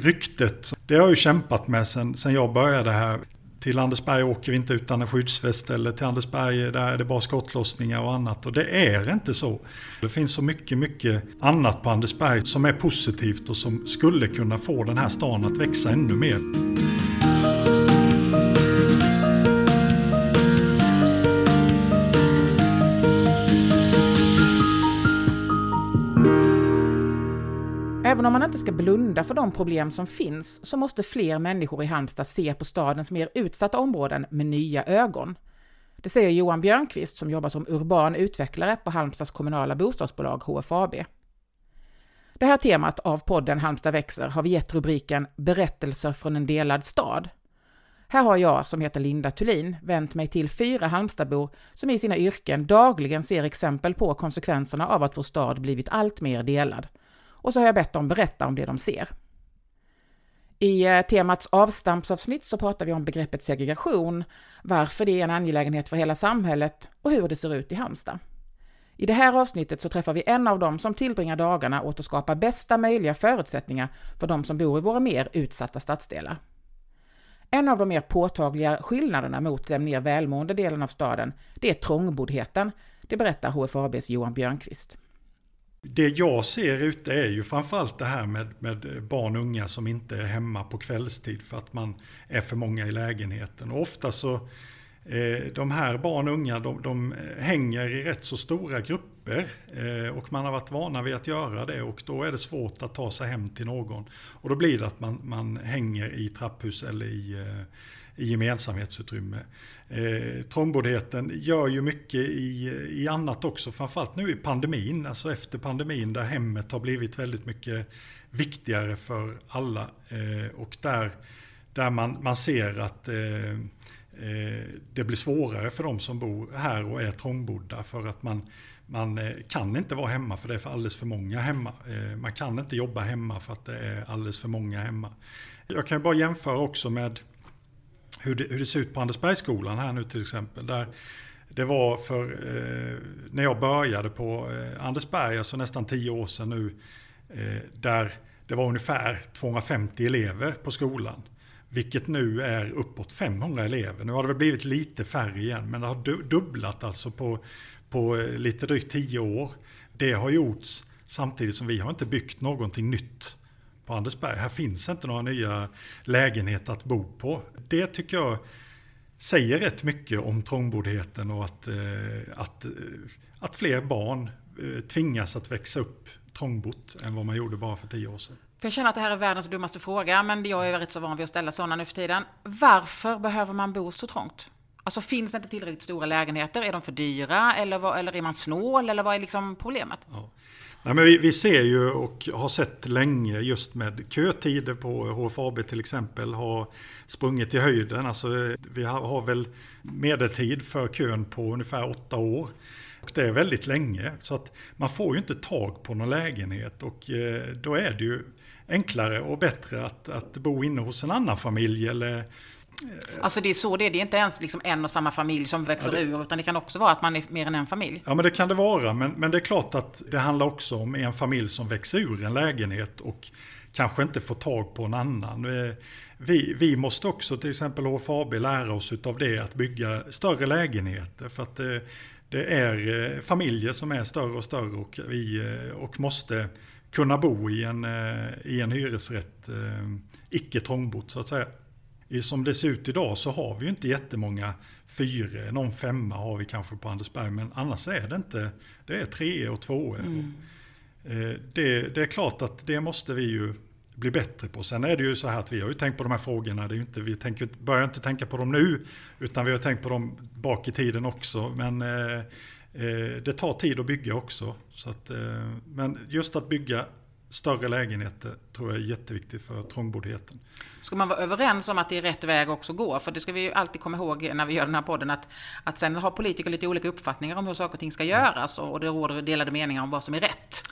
ryktet, det har jag ju kämpat med sen, sen jag började här. Till Andersberg åker vi inte utan en skyddsväst eller till Andersberg där är det bara skottlossningar och annat. Och det är inte så. Det finns så mycket, mycket annat på Andersberg som är positivt och som skulle kunna få den här stan att växa ännu mer. Även om man inte ska blunda för de problem som finns så måste fler människor i Halmstad se på stadens mer utsatta områden med nya ögon. Det säger Johan Björnqvist som jobbar som urban utvecklare på Halmstads kommunala bostadsbolag HFAB. Det här temat av podden Halmstad växer har vi gett rubriken Berättelser från en delad stad. Här har jag, som heter Linda Thulin, vänt mig till fyra Halmstadbor som i sina yrken dagligen ser exempel på konsekvenserna av att vår stad blivit allt mer delad och så har jag bett dem berätta om det de ser. I eh, temats avstampsavsnitt så pratar vi om begreppet segregation, varför det är en angelägenhet för hela samhället och hur det ser ut i Halmstad. I det här avsnittet så träffar vi en av dem som tillbringar dagarna åt att skapa bästa möjliga förutsättningar för de som bor i våra mer utsatta stadsdelar. En av de mer påtagliga skillnaderna mot den mer välmående delen av staden, det är trångboddheten. Det berättar HFABs Johan Björnqvist. Det jag ser ute är ju framförallt det här med, med barn och unga som inte är hemma på kvällstid för att man är för många i lägenheten. Och ofta så, eh, de här barn och unga de, de, hänger i rätt så stora grupper eh, och man har varit vana vid att göra det och då är det svårt att ta sig hem till någon. Och då blir det att man, man hänger i trapphus eller i, eh, i gemensamhetsutrymme. Eh, trångboddheten gör ju mycket i, i annat också, framförallt nu i pandemin, alltså efter pandemin där hemmet har blivit väldigt mycket viktigare för alla. Eh, och där, där man, man ser att eh, eh det blir svårare för de som bor här och är trångbodda för att man, man eh, kan inte vara hemma för det är för alldeles för många hemma. Eh, man kan inte jobba hemma för att det är alldeles för många hemma. Jag kan bara jämföra också med hur det, hur det ser ut på Andersbergsskolan här nu till exempel. Där det var för, eh, när jag började på eh, Andersberg, alltså nästan tio år sedan nu, eh, där det var ungefär 250 elever på skolan. Vilket nu är uppåt 500 elever. Nu har det väl blivit lite färre igen, men det har dubblat alltså på, på eh, lite drygt tio år. Det har gjorts samtidigt som vi har inte byggt någonting nytt på Andersberg. Här finns inte några nya lägenheter att bo på. Det tycker jag säger rätt mycket om trångboddheten och att, eh, att, eh, att fler barn eh, tvingas att växa upp trångbott än vad man gjorde bara för tio år sedan. För jag känner att det här är världens dummaste fråga, men jag är rätt så van vid att ställa sådana nu för tiden. Varför behöver man bo så trångt? Alltså finns det inte tillräckligt stora lägenheter? Är de för dyra? Eller, vad, eller är man snål? Eller vad är liksom problemet? Ja. Nej, men vi, vi, ser ju och har sett länge just med kötider på HFAB till exempel har sprungit i höjden. Alltså, vi har, har väl medeltid för kön på ungefär åtta år. Och det är väldigt länge. Så att man får ju inte tag på någon lägenhet och eh, då är det ju enklare och bättre att, att bo inne hos en annan familj eller Alltså det är så det är. Det är inte ens liksom en och samma familj som växer ja, det, ur, utan det kan också vara att man är mer än en familj. Ja, men det kan det vara. Men, men det är klart att det handlar också om en familj som växer ur en lägenhet och kanske inte får tag på en annan. Vi, vi måste också, till exempel HFAB, lära oss av det att bygga större lägenheter. För att det, det är eh, familjer som är större och större och, vi, eh, och måste kunna bo i en, eh, i en hyresrätt, icke trångbott så att säga som det ser ut idag så har vi ju inte jättemånga fyra, någon femma har vi kanske på Andersberg, men annars är det inte, det är tre och två. Mm. Eh, det, det, är klart att det måste vi ju bli bättre på. Sen är det ju så här att vi har ju tänkt på de här frågorna, det är inte, vi tänker, börjar inte tänka på dem nu, utan vi har tänkt på dem bak i tiden också. Men eh, eh det tar tid att bygga också. Så att, eh, men just att bygga större lägenheter tror jag är jätteviktigt för trångboddheten. Ska man vara överens om att det är rätt väg också att gå? För det ska vi ju alltid komma ihåg när vi gör den här podden att, att sen har politiker lite olika uppfattningar om hur saker och ting ska göras och det råder delade meningar om vad som är rätt.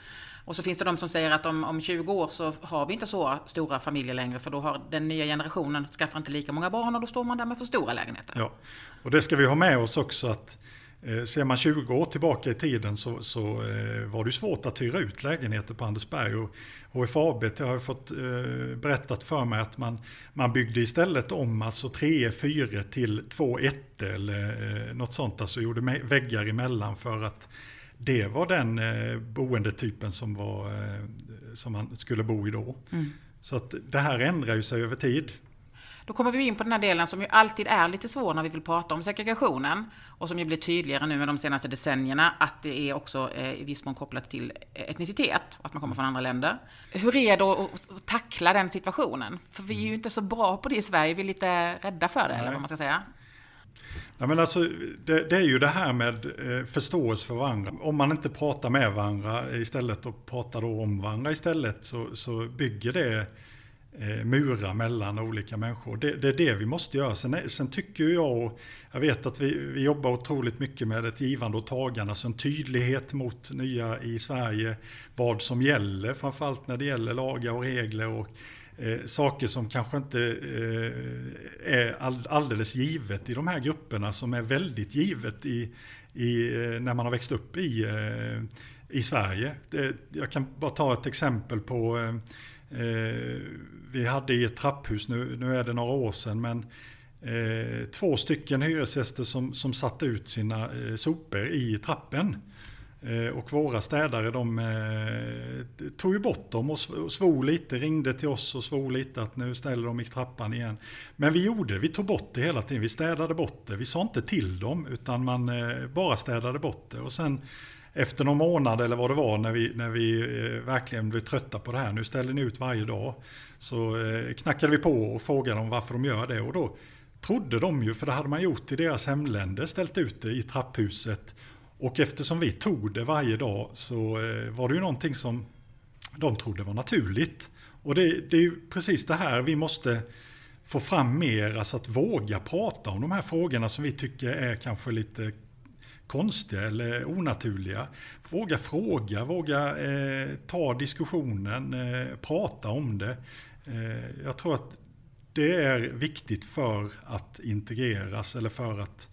Och så finns det de som säger att om, om 20 år så har vi inte så stora familjer längre för då har den nya generationen skaffar inte lika många barn och då står man där med för stora lägenheter. Ja, och det ska vi ha med oss också att ser man 20 år tillbaka i tiden så, så eh, var det svårt att hyra ut lägenheter på Andersberg. Och HFAB har jag fått eh, berättat för mig att man, man byggde istället om alltså 3 4 till 2 1 eller något sånt. Alltså gjorde väggar emellan för att det var den boendetypen som, var, som man skulle bo i då. Mm. Så att det här ändrar ju sig över tid. Då kommer vi in på den här delen som ju alltid är lite svår när vi vill prata om segregationen och som ju blir tydligare nu med de senaste decennierna att det är också eh, i viss mån kopplat till etnicitet och att man kommer från andra länder. Hur är det att tackla den situationen? För vi är ju inte så bra på det i Sverige, vi är lite rädda för det, Nej. eller vad man ska säga. Ja, men alltså, det, det, är ju det här med eh, förståelse för varandra. Om man inte pratar med varandra istället och pratar om varandra istället så, så bygger det eh, murar mellan olika människor. Det, det, är det vi måste göra. Sen, sen tycker jag, och jag vet att vi, vi jobbar otroligt mycket med ett givande och tagande, alltså en tydlighet mot nya i Sverige, vad som gäller, framförallt när det gäller lagar och regler och eh, saker som kanske inte eh, är all, alldeles givet i de här grupperna, som är väldigt givet i, i, eh, när man har växt upp i, eh, i Sverige. Det, jag kan bara ta ett exempel på eh, eh, vi hade i ett trapphus, nu, nu är det några år sedan, men eh, två stycken hyresgäster som, som satte ut sina eh, sopor i trappen. Eh, och våra städare de eh, tog ju bort dem och svor lite, ringde till oss och svor lite att nu ställer de i trappan igen. Men vi gjorde vi tog bort det hela tiden, vi städade bort det. Vi sa inte till dem utan man eh, bara städade bort det. Och sen efter någon månad eller vad det var när vi, när vi eh, verkligen blev trötta på det här, nu ställer ni ut varje dag. Så eh, knackade vi på och frågade dem varför de gör det och då trodde de ju, för det hade man gjort i deras hemländer, ställt ut det i trapphuset. Och eftersom vi tog det varje dag så eh, var det ju någonting som de trodde var naturligt. Och det, det är ju precis det här vi måste få fram mer, alltså att våga prata om de här frågorna som vi tycker är kanske lite konstiga eller onaturliga. Våga fråga, våga eh, ta diskussionen, eh, prata om det. Eh, jag tror att det är viktigt för att integreras eller för att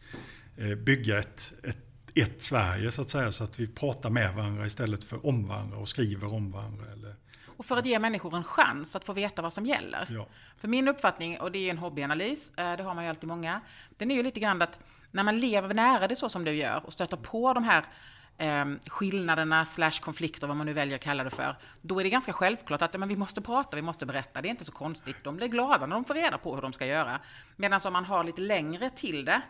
eh, bygga ett, ett, ett Sverige så att säga. Så att vi pratar med varandra istället för om varandra och skriver om varandra. Eller, och för att ge människor en chans att få veta vad som gäller. Ja. För min uppfattning, och det är en hobbyanalys, eh, det har man ju alltid många, den är ju lite grann att när man lever nära det så som du gör och stöter på de här eh, skillnaderna slash konflikter, vad man nu väljer att kalla det för, då är det ganska självklart att men vi måste prata, vi måste berätta. Det är inte så konstigt. De blir glada när de får reda på hur de ska göra. Medan om man har lite längre till det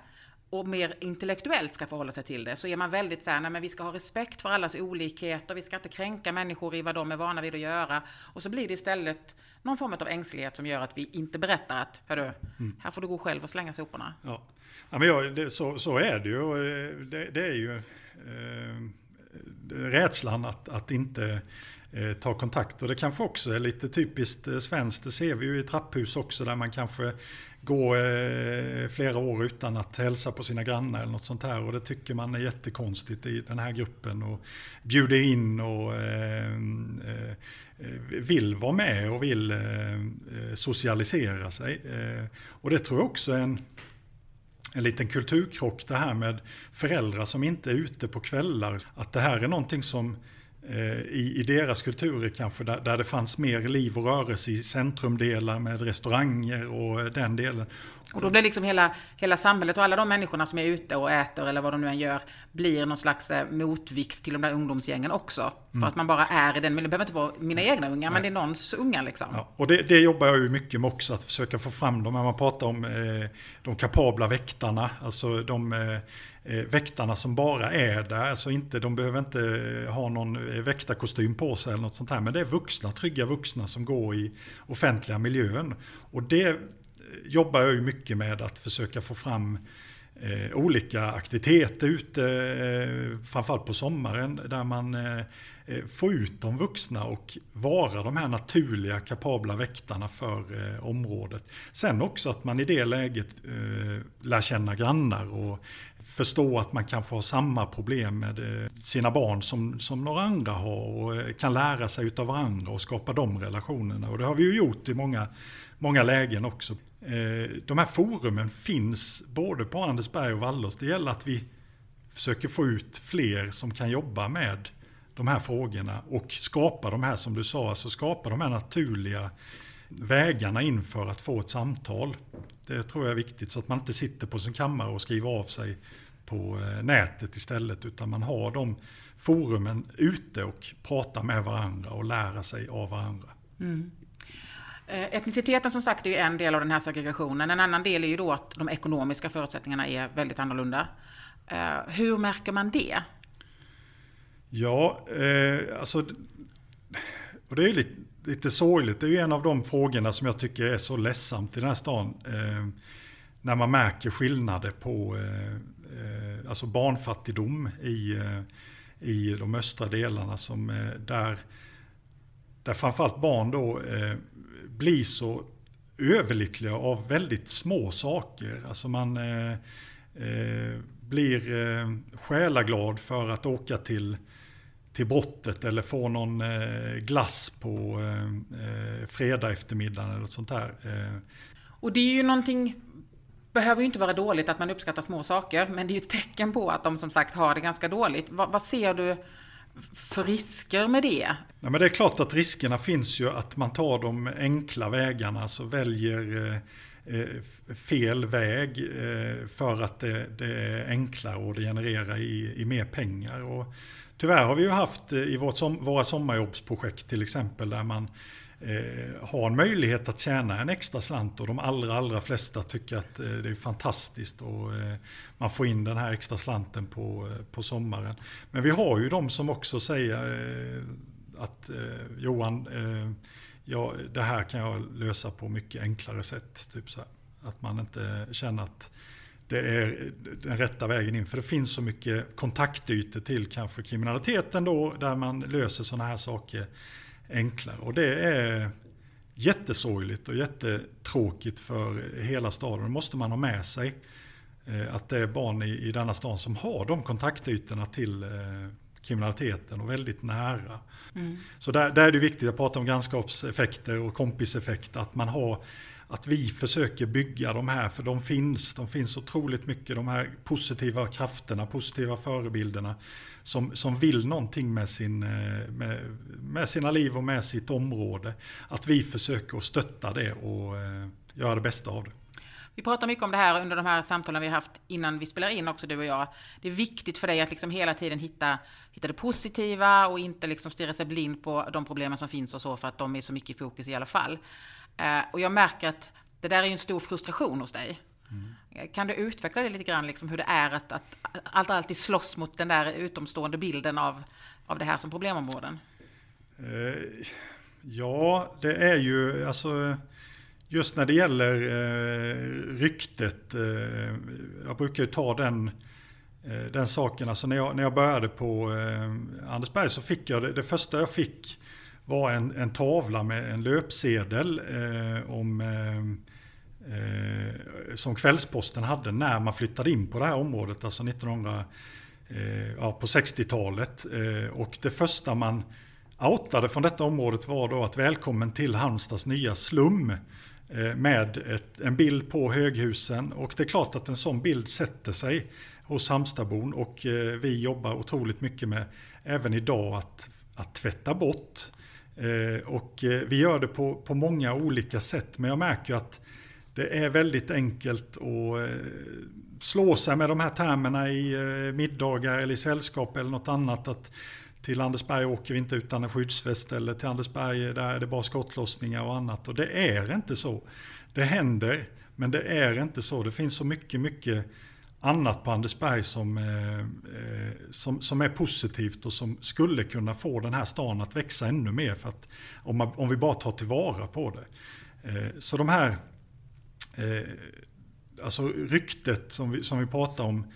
och mer intellektuellt ska förhålla sig till det, så är man väldigt så här, nej men vi ska ha respekt för allas olikheter, vi ska inte kränka människor i vad de är vana vid att göra. Och så blir det istället någon form av ängslighet som gör att vi inte berättar att, hörru, mm. här får du gå själv och slänga soporna. Ja, ja men jag, det, så, så är det ju. Det, det är ju eh, rädslan att, att inte eh, ta kontakt. Och det kanske också är lite typiskt eh, svenskt. Det ser vi ju i trapphus också där man kanske gå eh, flera år utan att hälsa på sina grannar eller något sånt här. Och det tycker man är jättekonstigt i den här gruppen. Och bjuder in och eh, eh vill vara med och vill eh, socialisera sig. Eh, och det tror jag också är en, en liten kulturkrock det här med föräldrar som inte är ute på kvällar. Att det här är någonting som Eh, i, i deras kulturer kanske, där, där, det fanns mer liv och rörelse i centrumdelar med restauranger och eh, den delen. Och då blir liksom hela, hela samhället och alla de människorna som är ute och äter eller vad de nu än gör, blir någon slags eh, motvikt till de där ungdomsgängen också. För mm. att man bara är i den miljön. Det behöver inte vara mina egna ungar, Nej. men det är någons ungar liksom. Ja, och det, det, jobbar jag ju mycket med också, att försöka få fram dem. När man pratar om eh, de kapabla väktarna, alltså de eh, eh, Eh, väktarna som bara är där. Alltså inte, de behöver inte eh, ha någon eh, väktarkostym på sig eller något sånt här. Men det är vuxna, trygga vuxna som går i offentliga miljön. Och det jobbar jag ju mycket med att försöka få fram eh, olika aktiviteter ute, eh, framförallt på sommaren, där man eh, Eh, få ut de vuxna och vara de här naturliga, kapabla väktarna för eh, området. Sen också att man i det läget eh, lär känna grannar och förstå att man kan få samma problem med eh, sina barn som, som några andra har och eh, kan lära sig utav varandra och skapa de relationerna. Och det har vi ju gjort i många, många lägen också. Eh, de här forumen finns både på Andersberg och Vallås. Det gäller att vi försöker få ut fler som kan jobba med de här frågorna och skapa de här, som du sa, alltså skapa de här naturliga vägarna inför att få ett samtal. Det tror jag är viktigt så att man inte sitter på sin kammare och skriver av sig på eh, nätet istället utan man har de forumen ute och pratar med varandra och lära sig av varandra. Mm. Eh, etniciteten som sagt är ju en del av den här segregationen. En annan del är ju då att de ekonomiska förutsättningarna är väldigt annorlunda. Eh, hur märker man det? Ja, eh, alltså... Och det är lite, lite sorgligt. Det är ju en av de frågorna som jag tycker är så ledsamt i den här stan. Eh, när man märker skillnader på eh, eh alltså barnfattigdom i, eh, i de östra delarna. Som, eh, där, där framförallt barn då eh, blir så överlyckliga av väldigt små saker. Alltså man eh, eh blir eh, själaglad för att åka till till brottet eller få någon eh, glass på eh, eh, fredag eftermiddagen eller något sånt där. Och det är ju någonting, behöver ju inte vara dåligt att man uppskattar små saker, men det är ju ett tecken på att de som sagt har det ganska dåligt. vad, vad ser du för risker med det? Nej, men det är klart att riskerna finns ju att man tar de enkla vägarna, alltså väljer fel väg för att det, det, är enklare och det genererar i, i mer pengar. Och Tyvärr har vi ju haft eh, i vårt som, våra sommarjobbsprojekt till exempel där man eh, har en möjlighet att tjäna en extra slant och de allra, allra flesta tycker att eh, det är fantastiskt och eh, man får in den här extra slanten på, eh, på sommaren. Men vi har ju de som också säger eh, att eh, Johan, eh, ja, det här kan jag lösa på mycket enklare sätt. Typ så här. Att man inte känner att det är den rätta vägen in. För det finns så mycket kontaktytor till kanske kriminaliteten då, där man löser sådana här saker enklare. Och det är jättesorgligt och jättetråkigt för hela staden. Det måste man ha med sig. Eh, att det är barn i, i denna stan som har de kontaktytorna till eh, kriminaliteten och väldigt nära. Mm. Så där, där är det viktigt att prata om grannskapseffekter och kompiseffekter. Att man har att vi försöker bygga de här, för de finns. De finns otroligt mycket, de här positiva krafterna, positiva förebilderna som, som vill någonting med, sin, eh, med, med sina liv och med sitt område. Att vi försöker att stötta det och eh, göra det bästa av det. Vi pratar mycket om det här under de här samtalen vi har haft innan vi spelar in också, du och jag. Det är viktigt för dig att liksom hela tiden hitta, hitta det positiva och inte liksom stirra sig blind på de problemen som finns och så, för att de är så mycket i fokus i alla fall. Eh, och jag märker att det där är en stor frustration hos dig. Mm. Kan du utveckla det lite grann, liksom hur det är att, att, att alltid slåss mot den där utomstående bilden av, av det här som problemområden? Eh, ja, det är ju alltså just när det gäller eh, ryktet. Eh, jag brukar ju ta den, den saken. Alltså när, jag, när jag började på Andersberg så fick jag det, det första jag fick var en, en tavla med en löpsedel eh, om, eh, eh, som Kvällsposten hade när man flyttade in på det här området, alltså 1900, eh, ja, på 60-talet. Eh, och det första man outade från detta området var då att välkommen till Halmstads nya slum eh, med ett, en bild på höghusen. Och det är klart att en sån bild sätter sig hos Halmstadbon och eh, vi jobbar otroligt mycket med, även idag, att, att tvätta bort Eh, Eh, och eh, vi gör det på, på många olika sätt, men jag märker att det är väldigt enkelt att eh, slå sig med de här termerna i middagar eller i sällskap eller något annat. Att till Andersberg åker vi inte utan en skyddsväst eller till Andersberg där är det bara skottlossningar och annat. Och det är inte så. Det händer, men det är inte så. Det finns så mycket, mycket annat på Andersberg som, eh, eh, som, som är positivt och som skulle kunna få den här stan att växa ännu mer. För att, om, man, om vi bara tar tillvara på det. Eh, så de här, eh, alltså ryktet som vi, som vi pratar om,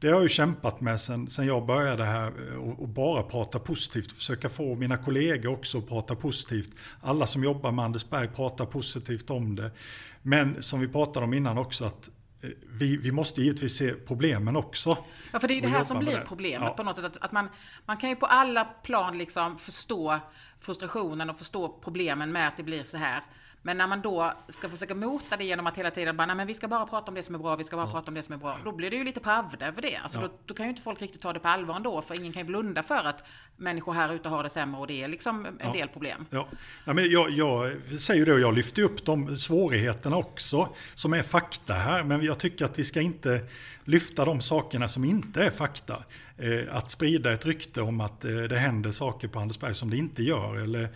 det har jag ju kämpat med sen, sen jag började här eh, och, och, bara prata positivt. Försöka få mina kollegor också att prata positivt. Alla som jobbar med Andersberg pratar positivt om det. Men som vi pratade om innan också, att vi, vi, måste givetvis se problemen också. Ja, för det är det här som blir problemet ja. på något sätt. Att, att, man, man kan ju på alla plan liksom förstå frustrationen och förstå problemen med att det blir så här. Men när man då ska försöka mota det genom att hela tiden bara, nej men vi ska bara prata om det som är bra, vi ska bara ja. prata om det som är bra. Då blir det ju lite pravda för det. Alltså ja. då, då, kan ju inte folk riktigt ta det på allvar ändå, för ingen kan ju blunda för att människor här ute har det sämre och det är liksom en ja. del problem. Ja. ja men jag, jag säger det och jag lyfter upp de svårigheterna också, som är fakta här. Men jag tycker att vi ska inte lyfta de sakerna som inte är fakta. Eh, att sprida ett rykte om att eh, det händer saker på Andersberg som det inte gör. Eller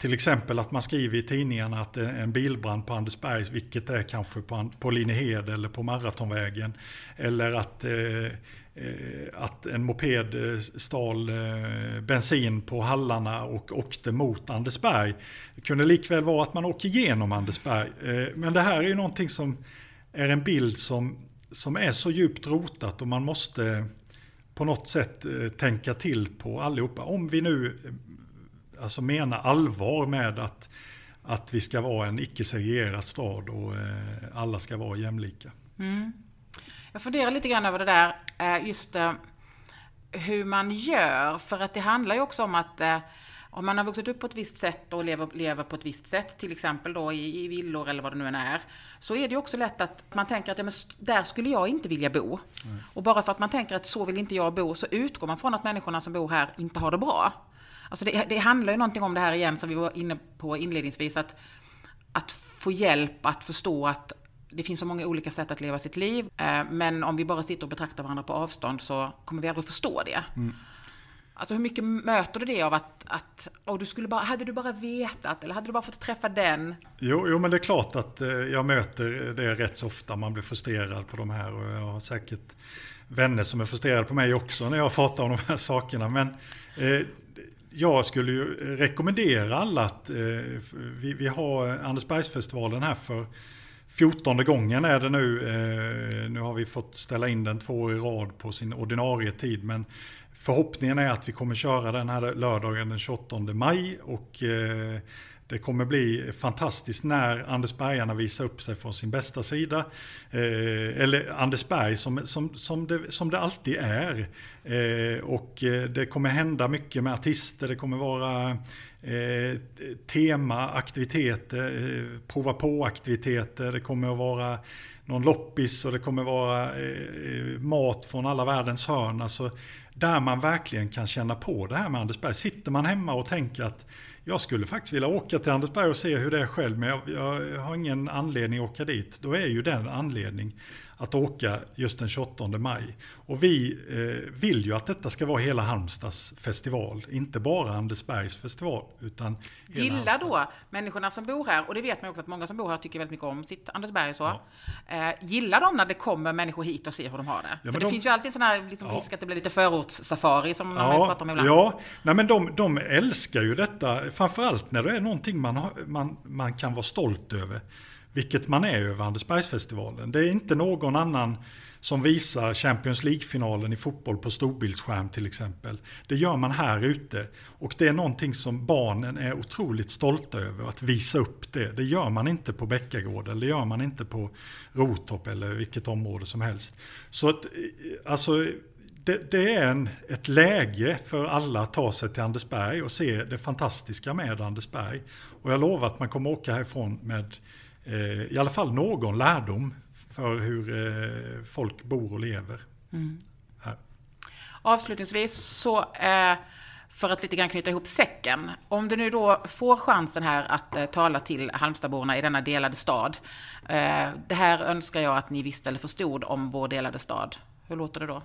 till exempel att man skriver i tidningarna att det är en bilbrand på Andersberg, vilket det är kanske på, på Linnehed eller på Maratonvägen. Eller att, eh, eh att en moped eh, stal eh, bensin på hallarna och åkte mot Andersberg. Det kunde likväl vara att man åker igenom Andersberg. Eh, men det här är ju någonting som är en bild som, som är så djupt rotat och man måste på något sätt eh, tänka till på allihopa. Om vi nu alltså menar allvar med att, att vi ska vara en icke-segregerad stad och eh, alla ska vara jämlika. Mm. Jag funderar lite grann över det där, eh, just eh, hur man gör, för att det handlar ju också om att om man har vuxit upp på ett visst sätt och lever, lever på ett visst sätt, till exempel då i, i villor eller vad det nu än är, så är det ju också lätt att man tänker att ja, men där skulle jag inte vilja bo. Mm. Och bara för att man tänker att så vill inte jag bo, så utgår man från att människorna som bor här inte har det bra. Alltså det, det handlar ju någonting om det här igen som vi var inne på inledningsvis, att, att få hjälp att förstå att det finns så många olika sätt att leva sitt liv, eh, men om vi bara sitter och betraktar varandra på avstånd så kommer vi aldrig förstå det. Mm. Alltså hur mycket möter du det av att, att oh, du skulle bara, hade du bara vetat eller hade du bara fått träffa den? Jo, jo men det är klart att eh, jag möter det rätt så ofta. Man blir frustrerad på de här och jag har säkert vänner som är frustrerade på mig också när jag pratar om de här sakerna. Men eh, jag skulle ju rekommendera alla att eh, vi, vi har Andersbergsfestivalen här för fjortonde gången är det nu. Eh, nu har vi fått ställa in den två år i rad på sin ordinarie tid. Men förhoppningen är att vi kommer köra den här lördagen den 28 maj. Och eh, det kommer bli fantastiskt när Anders Bergarna visar upp sig från sin bästa sida. Eh, eller Anders Berg som, som, som, det, som det alltid är. Eh, och eh, det kommer hända mycket med artister, det kommer vara eh, tema, aktiviteter, eh, prova på-aktiviteter, det kommer att vara någon loppis och det kommer vara eh, mat från alla världens hörn. Alltså, där man verkligen kan känna på det här med Anders Berg. Sitter man hemma och tänker att jag skulle faktiskt vilja åka till Andersberg och se hur det är själv, men jag, jag har ingen anledning att åka dit. Då är ju den anledning att åka just den 28 maj. Och vi eh, vill ju att detta ska vara hela Halmstads festival, inte bara Andersbergs festival. Utan Gilla då människorna som bor här, och det vet man också att många som bor här tycker väldigt mycket om sitt Andersberg. Så. Ja. Eh, gillar de när det kommer människor hit och ser hur de har det? Ja, För det de, finns ju alltid sån här liksom, ja. risk att det blir lite förortssafari som man ja, pratar om ibland. Ja, Nej, men de, de älskar ju detta, framförallt när det är någonting man, man, man kan vara stolt över. Vilket man är över Andersbergsfestivalen. Det är inte någon annan som visar Champions League-finalen i fotboll på storbildsskärm till exempel. Det gör man här ute. Och det är någonting som barnen är otroligt stolta över, att visa upp det. Det gör man inte på Bäckagården, det gör man inte på Rotorp eller vilket område som helst. Så att, eh, alltså, det, det, är en, ett läge för alla att ta sig till Andersberg och se det fantastiska med Andersberg. Och jag lovar att man kommer åka härifrån med i alla fall någon lärdom för hur eh, folk bor och lever. Mm. Här. Avslutningsvis så eh, för att lite grann knyta ihop säcken. Om du nu då får chansen här att tala till Halmstadborna i denna delade stad. det här önskar jag att ni visste eller förstod om vår delade stad. Hur låter det då?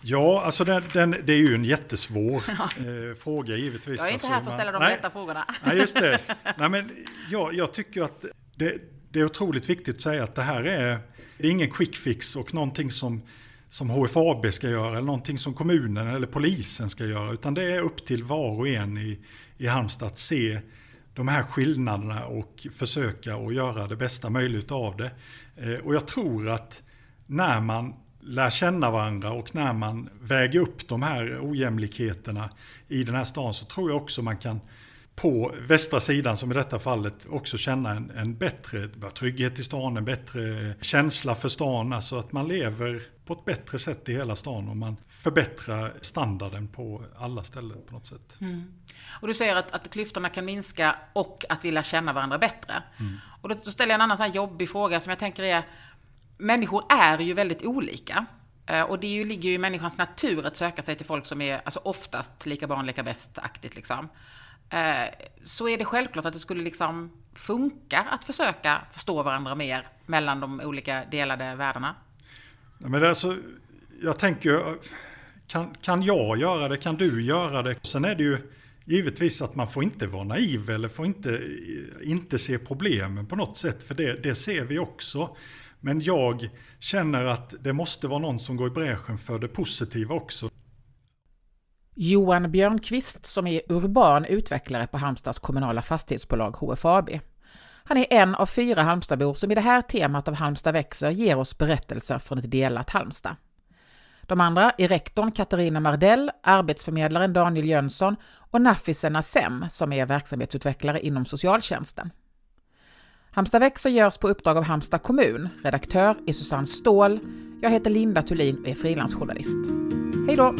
Ja, alltså den, den, det är ju en jättesvår eh, fråga givetvis. Jag är inte alltså, här för att ställa de nej, lätta frågorna. Nej, just det. Nej, men jag, jag tycker att det, det, är otroligt viktigt att säga att det här är, det är ingen quick fix och någonting som, som HFAB ska göra eller någonting som kommunen eller polisen ska göra. Utan det är upp till var och en i, i Halmstad att se de här skillnaderna och försöka att göra det bästa möjligt av det. Eh, och jag tror att när man lär känna varandra och när man väger upp de här ojämlikheterna i den här stan så tror jag också man kan på västra sidan, som i detta fallet, också känna en, en bättre trygghet i stan, en bättre känsla för stan. Alltså att man lever på ett bättre sätt i hela stan och man förbättrar standarden på alla ställen på något sätt. Mm. Och du säger att, att klyftorna kan minska och att vi lär känna varandra bättre. Mm. Och då, då, ställer jag en annan så jobbig fråga som jag tänker är, människor är ju väldigt olika. Eh, och det ju, ligger ju i människans natur att söka sig till folk som är alltså oftast lika barn, lika bäst-aktigt. Liksom. Eh, så är det självklart att det skulle liksom funka att försöka förstå varandra mer mellan de olika delade världarna. Men alltså, jag tänker, kan, kan jag göra det? Kan du göra det? Sen är det ju givetvis att man får inte vara naiv eller får inte, inte se problemen på något sätt. För det, det ser vi också. Men jag känner att det måste vara någon som går i bräschen för det positiva också. Johan Björnqvist som är urban utvecklare på Halmstads kommunala fastighetsbolag HFAB. Han är en av fyra Halmstadbor som i det här temat av Halmstad växer ger oss berättelser från ett delat Halmstad. De andra är rektorn Katarina Mardell, arbetsförmedlaren Daniel Jönsson och Nafisen Assem som är verksamhetsutvecklare inom socialtjänsten. Halmstad växer görs på uppdrag av Halmstad kommun. Redaktör är Susanne Ståhl. Jag heter Linda Thulin och är frilansjournalist. Hej då!